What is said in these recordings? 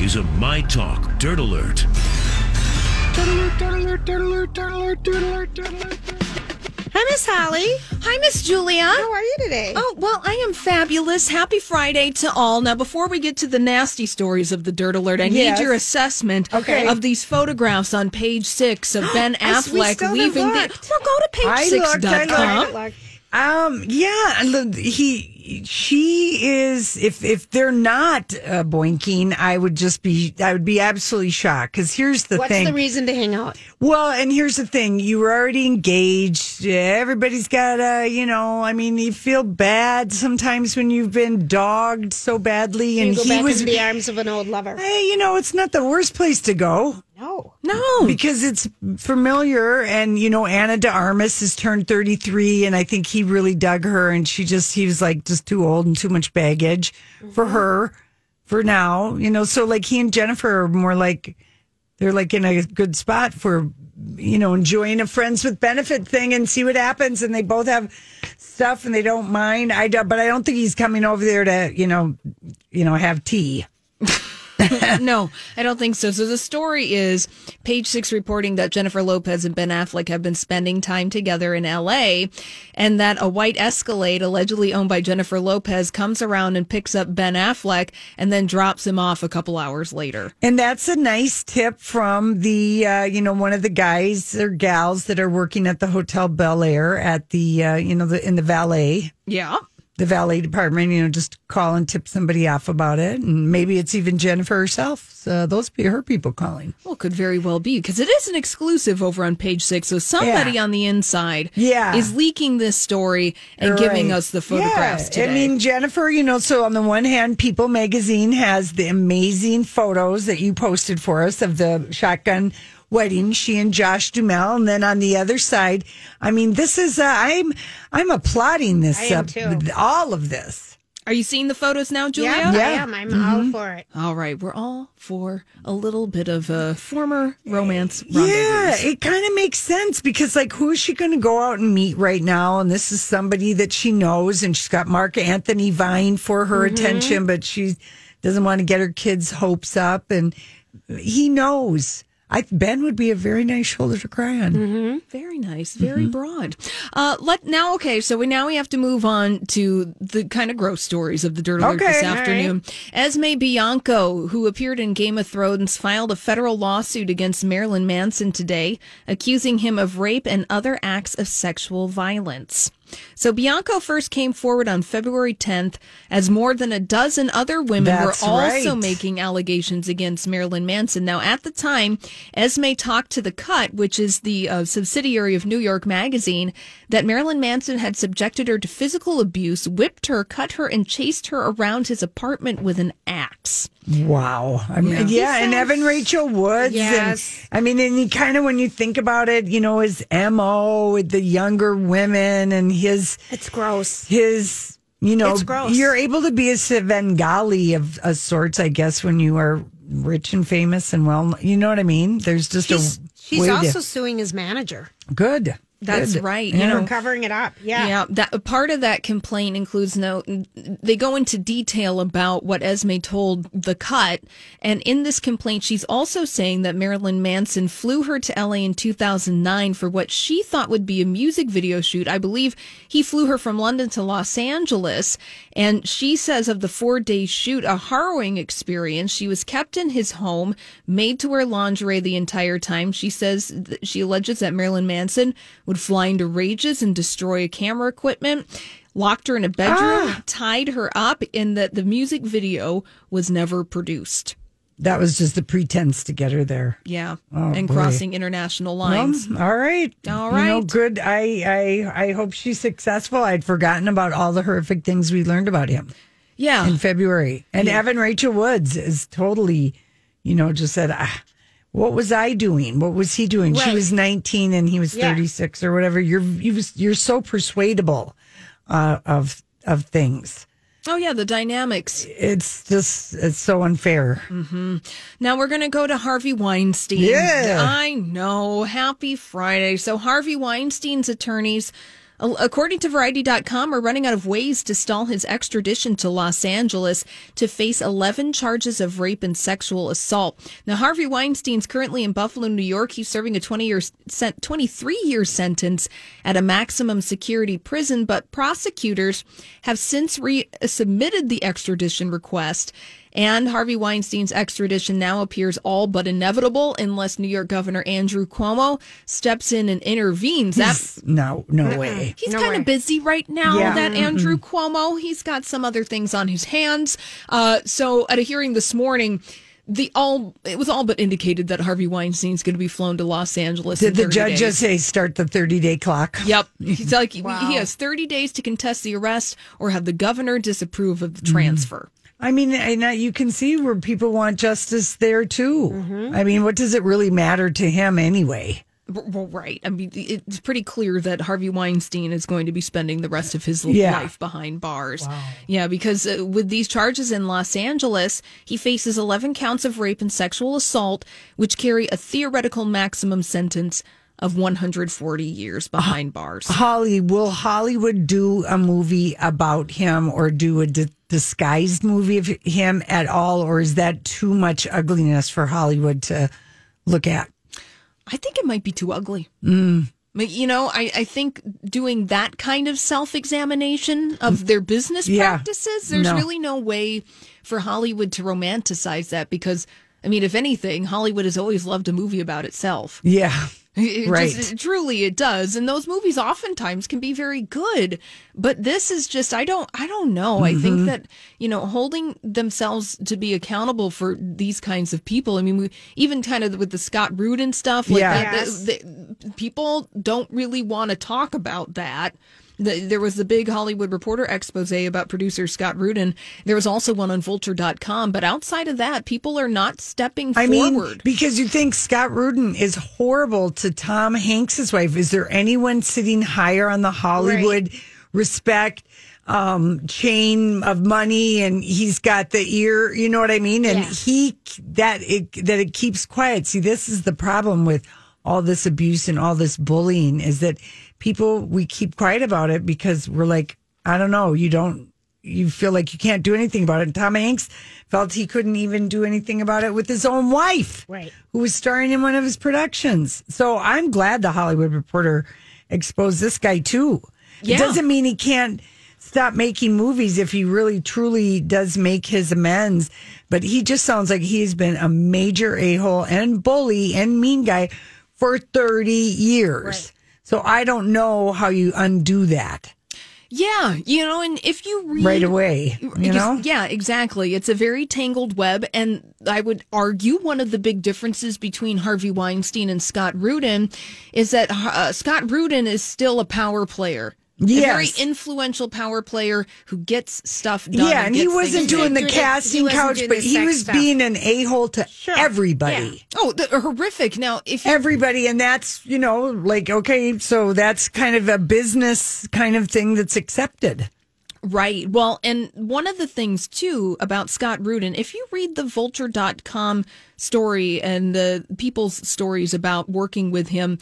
This is a My Talk Dirt Alert. Hi, Miss Holly. Hi, Miss Julia. How are you today? Oh, well, I am fabulous. Happy Friday to all. Now, before we get to the nasty stories of the Dirt Alert, I Yes. need your assessment Okay. of these photographs on page six of Ben I s- we Affleck still have leaving the. looked. Well, go to page I six looked, dot I com. looked. Um. Yeah. He. She is. If if they're not uh, boinking, I would just be. I would be absolutely shocked. Because here's the What's thing. What's the reason to hang out? Well, and here's the thing: you were already engaged. Everybody's got a. You know. I mean, you feel bad sometimes when you've been dogged so badly, You and go he back was. in the arms of an old lover. Hey, you know, it's not the worst place to go. No. No. because it's familiar and you know ana de armas has turned 33 and i think he really dug her and she just he was like just too old and too much baggage for mm-hmm. her for now you know so like he and jennifer are more like they're like in a good spot for you know enjoying a friends with benefit thing and see what happens and they both have stuff and they don't mind i do, but i don't think he's coming over there to you know you know have tea no, I don't think so. So the story is page six reporting that Jennifer Lopez and Ben Affleck have been spending time together in LA and that a white Escalade allegedly owned by Jennifer Lopez comes around and picks up Ben Affleck and then drops him off a couple hours later. And that's a nice tip from the, uh, you know, one of the guys or gals that are working at the Hotel Bel Air at the, uh, you know, the in the valet, Yeah. The valet department. You know, just call and tip somebody off about it, and maybe it's even Jennifer herself. So those be her people calling. Well, could very well be because it is an exclusive over on page six. So somebody Yeah. on the inside Yeah. is leaking this story and giving us the photographs Yeah. today. I mean, Jennifer, you know, so on the one hand, People Magazine has the amazing photos that you posted for us of the shotgun wedding, she and Josh Duhamel, and then on the other side, I mean, this is uh, I'm I'm applauding this, I am uh, too. all of this. Are you seeing the photos now, Julia? Yeah, I am. I'm Mm-hmm. all for it. All right, we're all for a little bit of a former romance Yeah, it kind of makes sense because, like, who is she going to go out and meet right now? And this is somebody that she knows, and she's got Marc Anthony vying for her Mm-hmm. attention, but she doesn't want to get her kids' hopes up. And he knows. I Ben would be a very nice shoulder to cry on. Mm-hmm. Very nice, very broad. Uh, let now, okay, so we now we have to move on to the kind of gross stories of the Dirt Alert this Okay, all afternoon. Esme Bianco, who appeared in Game of Thrones, filed a federal lawsuit against Marilyn Manson today, accusing him of rape and other acts of sexual violence. So Bianco first came forward on February 10th as more than a dozen other women That's were also right. making allegations against Marilyn Manson. Now, at the time, Esme talked to The Cut, which is the uh, subsidiary of New York Magazine, that Marilyn Manson had subjected her to physical abuse, whipped her, cut her, and chased her around his apartment with an axe. Wow. I mean, yeah, and Evan Rachel Woods. Yes. And, I mean, and he kind of, when you think about it, you know, his MO with the younger women and his, It's gross. his, you know, It's gross. you're able to be a Svengali of, of sorts, I guess, when you are rich and famous and well, you know what I mean? There's just She's, a she's way also to, suing his manager. good. That's Good. right. Yeah. You know, covering it up. Yeah. Yeah, that part of that complaint includes no. They go into detail about what Esme told the cut, and in this complaint, she's also saying that Marilyn Manson flew her to LA in 2009 for what she thought would be a music video shoot. I believe he flew her from London to Los Angeles, and she says of the four day shoot, a harrowing experience. She was kept in his home, made to wear lingerie the entire time. She says she alleges that Marilyn Manson would fly into rages and destroy a camera equipment, locked her in a bedroom, tied her up, and that the music video was never produced. That was just the pretense to get her there. Yeah, Oh, and boy. crossing international lines. Um, all right. All You know, good. I, I I hope she's successful. I'd forgotten about all the horrific things we learned about him yeah, in February. And Evan Rachel Woods is totally, you know, just said, ah, what was I doing? What was he doing? She was 19 and he was Yeah. 36 or whatever. You're you was, you're so persuadable uh, of of things. oh yeah, the dynamics. It's just it's so unfair. Now we're going to go to Harvey Weinstein. Yeah. I know. Happy Friday. So Harvey Weinstein's attorneys According to Variety.com, are running out of ways to stall his extradition to Los Angeles to face 11 charges of rape and sexual assault. Now, Harvey Weinstein's currently in Buffalo, New York. He's serving a 20 year, 23 year sentence at a maximum security prison, but prosecutors have since re- submitted the extradition request. And Harvey Weinstein's extradition now appears all but inevitable unless New York Governor Andrew Cuomo steps in and intervenes. That No, no way. He's No kind of busy right now, Yeah. that Andrew Cuomo. He's got some other things on his hands. Uh, so at a hearing this morning, the all it was all but indicated that Harvey Weinstein's going to be flown to Los Angeles. in Did the judge days. just say start the 30 day clock? Yep. He's like he has 30 days to contest the arrest or have the governor disapprove of the Mm-hmm. transfer. I mean, and you can see where people want justice there too. I mean, what does it really matter to him anyway? Well, right. I mean, it's pretty clear that Harvey Weinstein is going to be spending the rest of his Yeah. life behind bars. Yeah, because uh, with these charges in Los Angeles, he faces 11 counts of rape and sexual assault, which carry a theoretical maximum sentence of 140 years behind bars. Holly, will Hollywood do a movie about him or do a di- disguised movie of him at all? Or is that too much ugliness for Hollywood to look at? I think it might be too ugly. Mm. But, You know, I, I think doing that kind of self examination of their business Yeah. practices, there's No. really no way for Hollywood to romanticize that because, I mean, if anything, Hollywood has always loved a movie about itself. Yeah. It Right. just- truly, it does, and those movies oftentimes can be very good. But this is just I don't I don't know. I Mm-hmm. think that you know holding themselves to be accountable for these kinds of people. I mean, we even kind of with the Scott Rudin stuff, like Yeah. that, Yes. the- the- people don't really want to talk about that. The, there was the big Hollywood Reporter expose about producer Scott Rudin. There was also one on Vulture.com. But outside of that, people are not stepping I mean, forward. because you think Scott Rudin is horrible to Tom Hanks's wife. Is there anyone sitting higher on the Hollywood respect um, chain of money? And he's got the ear, you know what I mean? And Yeah. he that it that it keeps quiet. See, this is the problem with all this abuse and all this bullying is that people we keep quiet about it because we're like, I don't know, you don't you feel like you can't do anything about it. And Tom Hanks felt he couldn't even do anything about it with his own wife, Right. who was starring in one of his productions. So I'm glad the Hollywood Reporter exposed this guy too. Yeah. It doesn't mean he can't stop making movies if he really truly does make his amends. But he just sounds like he's been a major a hole and bully and mean guy for 30 years. So I don't know how you undo that Yeah, you know, and if you read right away. You know? Yeah, exactly. It's a very tangled web. And I would argue one of the big differences between Harvey Weinstein and Scott Rudin is that uh, Scott Rudin is still a power player. A very influential power player who gets stuff done. Yeah, and he wasn't doing the done. it- he casting couch, but he was stuff. being an a hole to Sure. everybody. Oh, the, horrific. Now, if you Everybody, and that's, you know, like, okay, so that's kind of a business kind of thing that's accepted. Right. Well, and one of the things too about Scott Rudin, if you read the vulture.com story and the people's stories about working with him,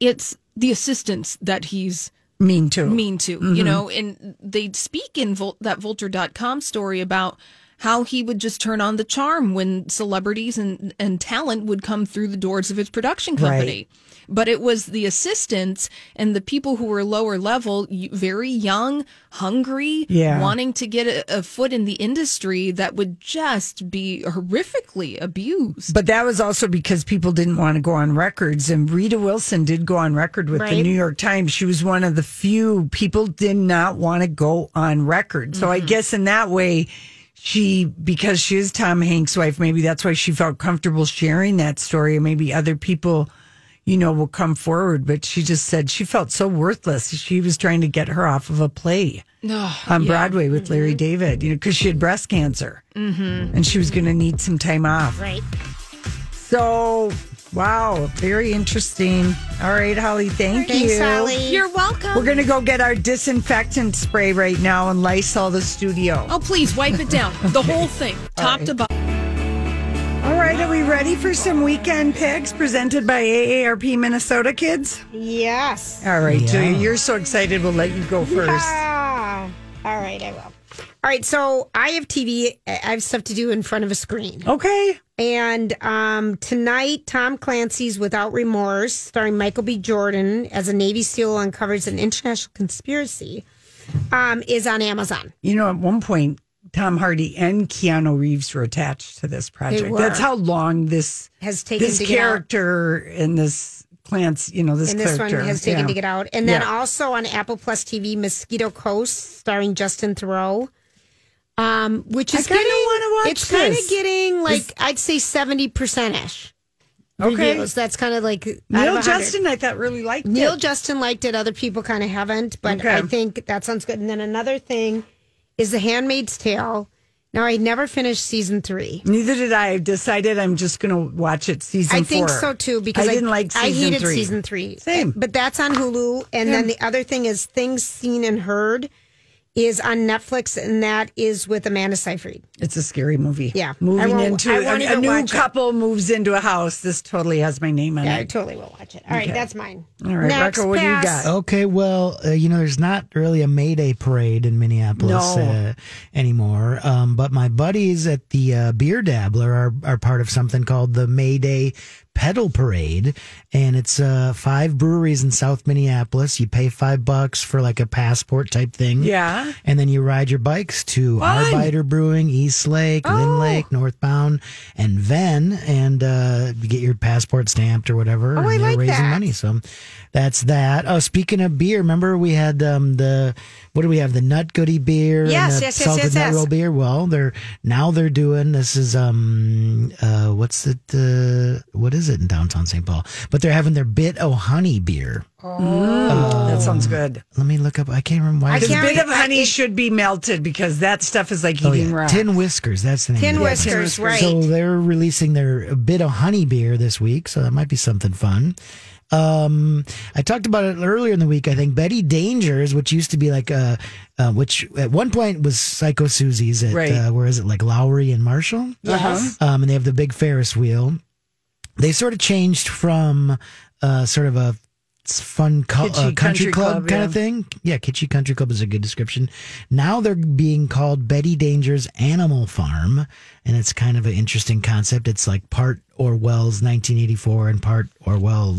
it's the assistants that he's Mean to mean to, you mm-hmm. know, and they speak in Vol- that vulture.com story about how he would just turn on the charm when celebrities and, and talent would come through the doors of his production company. But it was the assistants and the people who were lower level, very young, hungry, Yeah. wanting to get a, a foot in the industry that would just be horrifically abused. But that was also because people didn't want to go on records. And Rita Wilson did go on record with the New York Times. She was one of the few people did not want to go on record. So I mm-hmm. guess in that way, she, because she is Tom Hanks' wife, maybe that's why she felt comfortable sharing that story. And maybe other people, you know, will come forward. But she just said she felt so worthless. She was trying to get her off of a play on Broadway with Larry David, you know, because she had breast cancer mm-hmm. and she was going to need some time off. Right. So, wow, very interesting. All right, Holly, thank Thanks, you. Holly. You're welcome. We're going to go get our disinfectant spray right now and Lysol the studio. oh, please wipe it down. The whole thing, top to bottom. All right, are we ready for some weekend picks presented by AARP Minnesota kids? Yes. All right, Julia, you're so excited. We'll let you go first. Ah, all right, I will. All right, so I have TV. I have stuff to do in front of a screen. Okay. And um, tonight, Tom Clancy's Without Remorse, starring Michael B. Jordan as a Navy SEAL uncovers an international conspiracy, um, is on Amazon. You know, at one point, Tom Hardy and Keanu Reeves were attached to this project. That's how long this Has taken this to get out. character and this Clance, you know, this and this character one has taken yeah. to get out. And then Yeah. also on Apple Plus TV, Mosquito Coast, starring Justin Theroux, um, which is kinda getting wanna watch it's kind of getting like I'd say seventy percent ish. Okay. Reviews. That's kind of like of Neil Justin, I thought really liked Neil it. Justin liked it. Other people kind of haven't, but Okay. I think that sounds good. And then another thing is The Handmaid's Tale. Now I never finished season three. Neither did I. I've decided I'm just going to watch it season I think four. so too because I didn't like season I hated three. season three. Same. but that's on Hulu. And then the other thing is Things Seen and Heard is on Netflix, and that is with Amanda Seyfried. It's a scary movie. Yeah. Moving won't- into I a, won't a new watch it. couple moves into a house. This totally has my name on Yeah, I totally will watch it. All right, that's mine. All right, Next, Rocco, what do you got? Okay, well, uh, you know, there's not really a May Day parade in Minneapolis No. uh, anymore. Um, but my buddies at the uh, Beer Dabbler are, are part of something called the May Day Pedal Parade. And it's uh, five breweries in South Minneapolis. You pay five bucks for like a passport type thing. Yeah. And then you ride your bikes to Fun. Arbeiter Brewing, East Lake, Lyn Lake, Northbound, and Venn, and uh, you get your passport stamped or whatever. Oh, and I they're like raising that. money. So that's that. Oh, speaking of beer, remember we had um, the what do we have? The Nut Goody beer, Yes, and the yes, yes, salted yes, nut yes. roll beer. Well, they're now they're doing this is um uh what's it uh what is it in downtown St. Paul? But they're having their bit o' honey beer. Oh, that sounds good. Let me look up. I can't remember why. I Because can't bit of honey it- should be melted because that stuff is like Oh, eating yeah. raw. Tin Whiskers. That's the name. Tin of it. Whiskers, right? So they're releasing their bit of honey beer this week, so that might be something fun. Um, I talked about it earlier in the week. I think Betty Dangers, which used to be like uh, uh which at one point was Psycho Suzi's at Right. uh, where is it like Lowry and Marshall? Yes. Um, and they have the big Ferris wheel. They sort of changed from uh sort of a fun co- uh, country, country club, club, kind yeah. of thing. Yeah, kitschy country club is a good description. Now they're being called Betty Danger's Animal Farm, and it's kind of an interesting concept. It's like part Orwell's 1984 and part Orwell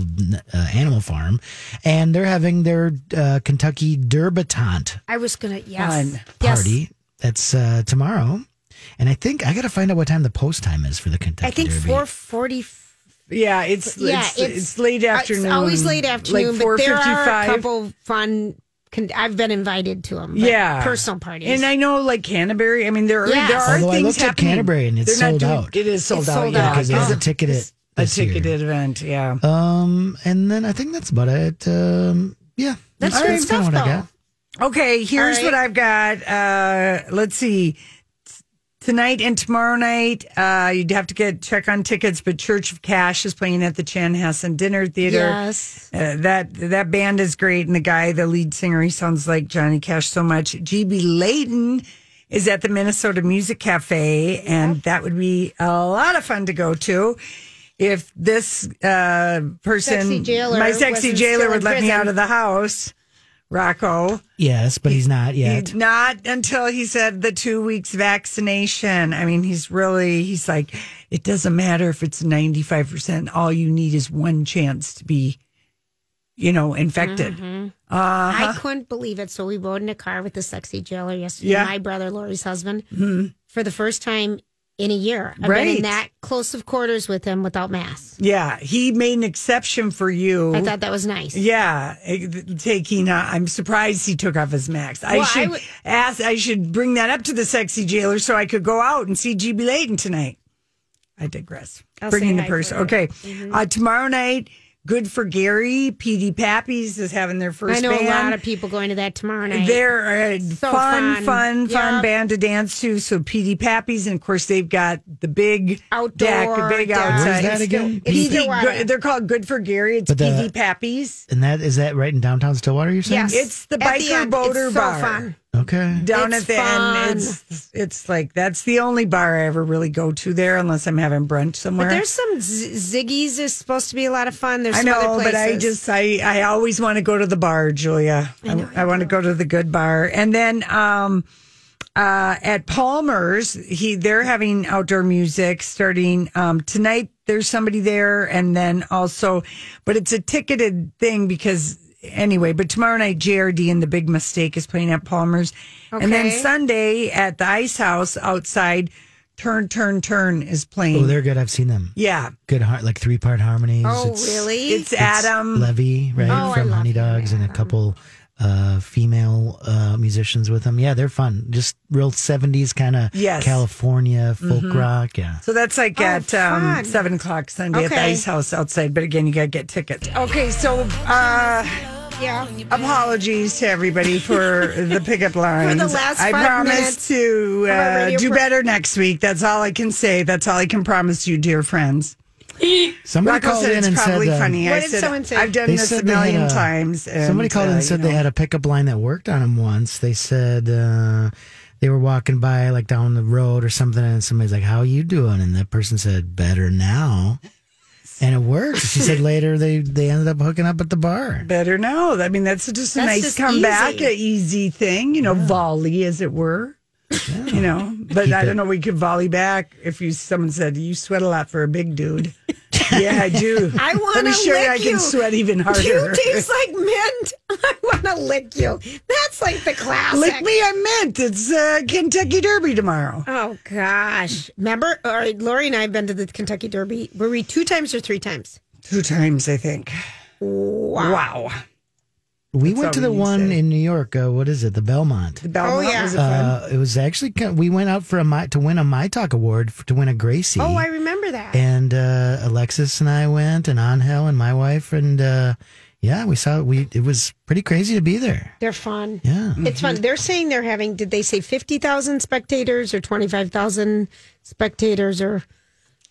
uh, Animal Farm, and they're having their uh, Kentucky Derbitant I was gonna yes, Fun. yes. party. That's uh, tomorrow, and I think I got to find out what time the post time is for the Kentucky I think Derby. four forty. Yeah, it's Yeah, it's, it's, late afternoon. It's always late afternoon, like but there are a couple fun. Con- I've been invited to them. Yeah, personal parties. and I know like Canterbury. I mean, there are Yes. there are Although I things looked at happening. Canterbury and it's They're not sold doing- out. It is sold It's out. sold yeah, out. because it was Oh. a ticketed a this year. ticketed event. Yeah. Um, and then I think that's about it. Um, yeah, That's that's, good that's stuff, kind of what I got. Okay, here's All right. what I've got. Uh, let's see. Tonight and tomorrow night, uh, you'd have to get check on tickets, but Church of Cash is playing at the Chan Chanhassen Dinner Theater. Yes. Uh, that that band is great, and the guy, the lead singer, he sounds like Johnny Cash so much. GB Leighton is at the Minnesota Music Cafe, and that would be a lot of fun to go to. if this uh, person, Sexy my sexy jailer, would let me out of the house, Rocco. Yes, but he's not yet. He- not until he said the two weeks vaccination. I mean, he's really, he's like, it doesn't matter if it's 95%. All you need is one chance to be, you know, infected. Mm-hmm. Uh-huh. I couldn't believe it. So we rode in a car with the sexy jailer yesterday. Yeah. Mm-hmm. My brother, Lori's husband, for the first time in a year. I've been in that close of quarters with him without masks. Yeah. He made an exception for you. I thought that was nice. Yeah, eh, taking. Uh, I'm surprised he took off his mask. I Well, I should would- ask. I should bring that up to the sexy jailer so I could go out and see GB Leighton tonight. I digress. I'll Bringing the person. Okay, uh, tomorrow night. Good for Gary. PD Pappy's is having their first I know band. a lot of people going to that tomorrow night. They're a So fun, fun. fun, fun band to dance to. So PD Pappy's, and of course they've got the big Outdoor deck, big deck. outside. Where's that again? It's PD Stillwater. Good- they're called Good for Gary. It's the- PD Pappies. And that is that right in downtown Stillwater? You're saying? Yes. It's the At biker end, boater it's so bar. fun. Okay. down It's at the fun. end. It's it's like that's the only bar I ever really go to there, unless I'm having brunch somewhere. But there's some Z- Ziggy's is supposed to be a lot of fun. There's I some know, other but I just I I always want to go to the bar, Julia. I, I want to go to the good bar, and then um uh at Palmer's, he they're having outdoor music starting um tonight. There's somebody there, and then also, but it's a ticketed thing because. Anyway, but tomorrow night, JRD and the Big Mistake is playing at Palmer's. And then Sunday at the Ice House outside, Turn, Turn, Turn is playing. Oh, they're good. I've seen them. yeah. Good, har- like three part harmonies. Oh, It's- really? It's Adam. Levy, right, Oh, I from love Honey him, Dogs, and a couple uh, female uh, musicians with them. Yeah, they're fun. Just real 70s kind of Yes. Mm-hmm. California folk rock. Yeah. So that's like Oh, at um, seven o'clock Sunday at the Ice House outside. But again, you got to get tickets. Okay, so uh, yeah. apologies to everybody for the pickup lines. last I five promise minutes to uh, do pro- better next week. That's all I can say. That's all I can promise you, dear friends. Somebody Rocco called said in it's and probably said, uh, funny. What I did said someone say? I've done They this a said they had million a- times. and, Somebody called in uh, and said you they know. had a pickup line that worked on them once. They said uh, they were walking by like down the road or something, and somebody's like, "How are you doing?" And that person said, "Better now." And it worked. She said later they they ended up hooking up at the bar. better now. I mean, that's just a That's nice just comeback, easy. a easy thing, you know, volley as it were. You know, but I don't know. We could volley back if you someone said you sweat a lot for a big dude. yeah, I do. I want to you. lick I can sweat even harder. You taste like mint. I want to lick you. That's like the classic. Lick me, I'm mint. it's uh, Kentucky Derby tomorrow. Oh gosh! Remember, all right, Lori and I have been to the Kentucky Derby. Were we two times or three times? Two times, I think. Wow. We That's went to the one say. in New York. Uh, what is it? The Belmont. The Belmont Oh, yeah. was it fun? Uh, it was actually kind we went out for a my, to win a My Talk award for, to win a Gracie. Oh, I remember that. and uh, Alexis and I went, and Angel and my wife, and uh, yeah, we saw we. It was pretty crazy to be there. They're fun. Yeah, It's fun. They're saying they're having. Did they say fifty thousand spectators or twenty five thousand spectators or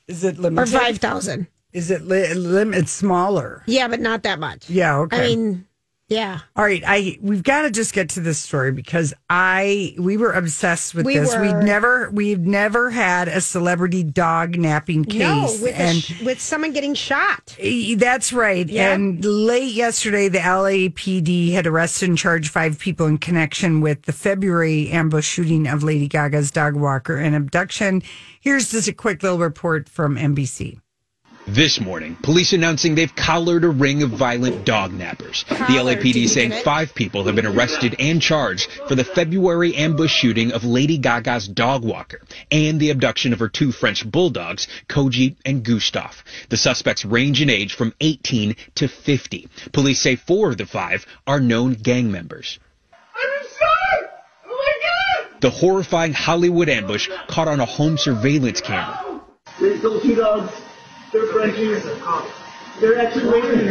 Is it limited? or five thousand? Is it li- lim- It's smaller. Yeah, but not that much. Yeah. Okay. I mean, yeah. All right, I we've got to just get to this story because I we were obsessed with We this. We'd never we've never had a celebrity dog napping case, No, with and sh- with someone getting shot. That's right. Yeah. And late yesterday, the LAPD had arrested and charged five people in connection with the February ambush shooting of Lady Gaga's dog walker and abduction. Here's just a quick little report from NBC. This morning, police announcing they've collared a ring of violent dog nappers. the LAPD saying five people have been arrested and charged for the February ambush shooting of Lady Gaga's dog walker and the abduction of her two French bulldogs, Koji and Gustav. The suspects range in age from 18 to 50. Police say four of the five are known gang members. Oh my god! the horrifying Hollywood ambush caught on a home surveillance camera. There's those two dogs. They're Frenchies. They're actually waiting.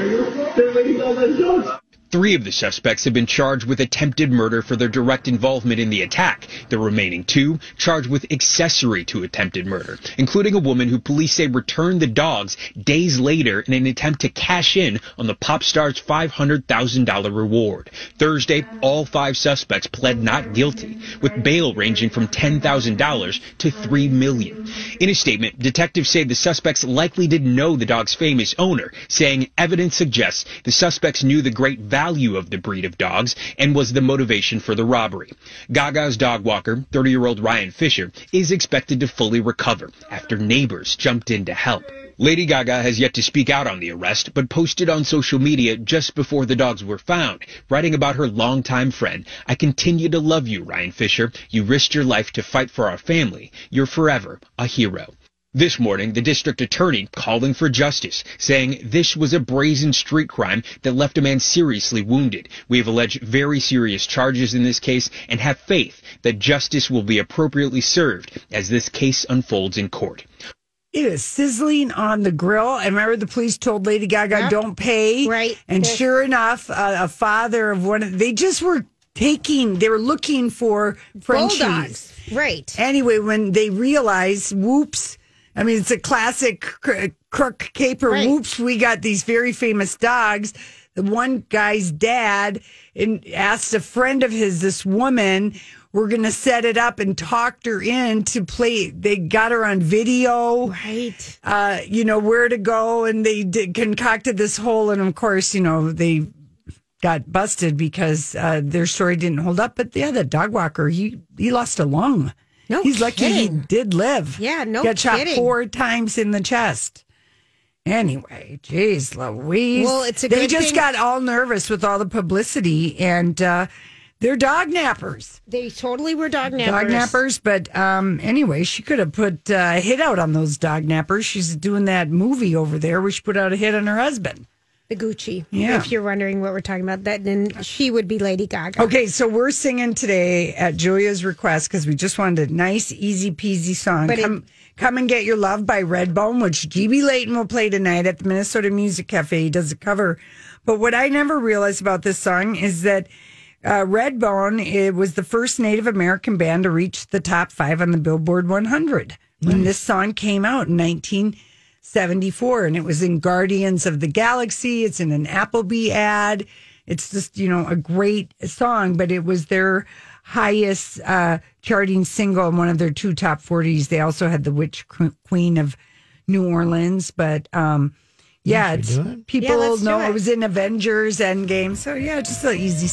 They're waiting on those dogs. Three of the suspects have been charged with attempted murder for their direct involvement in the attack. The remaining two charged with accessory to attempted murder, including a woman who police say returned the dogs days later in an attempt to cash in on the pop star's $500,000 reward. Thursday, all five suspects pled not guilty, with bail ranging from $10,000 to 3 million. In a statement, detectives say the suspects likely didn't know the dog's famous owner, saying evidence suggests the suspects knew the great value of the breed of dogs and was the motivation for the robbery. Gaga's dog walker, 30-year-old Ryan Fischer, is expected to fully recover after neighbors jumped in to help. Lady Gaga has yet to speak out on the arrest, but posted on social media just before the dogs were found, writing about her longtime friend. I continue to love you, Ryan Fischer. You risked your life to fight for our family. You're forever a hero. This morning, the district attorney calling for justice, saying this was a brazen street crime that left a man seriously wounded. We have alleged very serious charges in this case and have faith that justice will be appropriately served as this case unfolds in court. It is sizzling on the grill. I remember, the police told Lady Gaga, Yep. "Don't pay." Right. And Yes. sure enough, uh, a father of one of they just were taking. They were looking for Frenchies. Bulldogs. Right. Anyway, when they realized, whoops. I mean, it's a classic cr- crook caper. Right. Whoops, we got these very famous dogs. The one guy's dad and asked a friend of his, this woman, we're going to set it up and talked her in to play. They got her on video Right. uh, you know, where to go. And they did, concocted this whole, and of course, you know, they got busted because uh, their story didn't hold up. But yeah, the dog walker, he, he lost a lung. No He's lucky he did live. Yeah, no Got shot kidding. four times in the chest. Anyway, geez, Louise. Well, it's a they just thing- got all nervous with all the publicity, and uh, they're dog nappers They totally were dog nappers. dog nappers. But um, anyway, she could have put uh, a hit out on those dog nappers. She's doing that movie over there where she put out a hit on her husband. The Gucci. Yeah. If you're wondering what we're talking about, that then she would be Lady Gaga. Okay, so we're singing today at Julia's request because we just wanted a nice, easy peasy song. But it- come, come and get your love by Redbone, which GB Leighton will play tonight at the Minnesota Music Cafe. He does a cover. But what I never realized about this song is that uh, Redbone it was the first Native American band to reach the top five on the Billboard 100 when this song came out in 1974, and it was in Guardians of the Galaxy. It's in an Applebee ad. It's just you know a great song, but it was their highest uh, charting single in one of their two top 40s. They also had the Witch Queen of New Orleans, but um, yeah, it's people Yeah, know it. it was in Avengers Endgame. So yeah, just an easy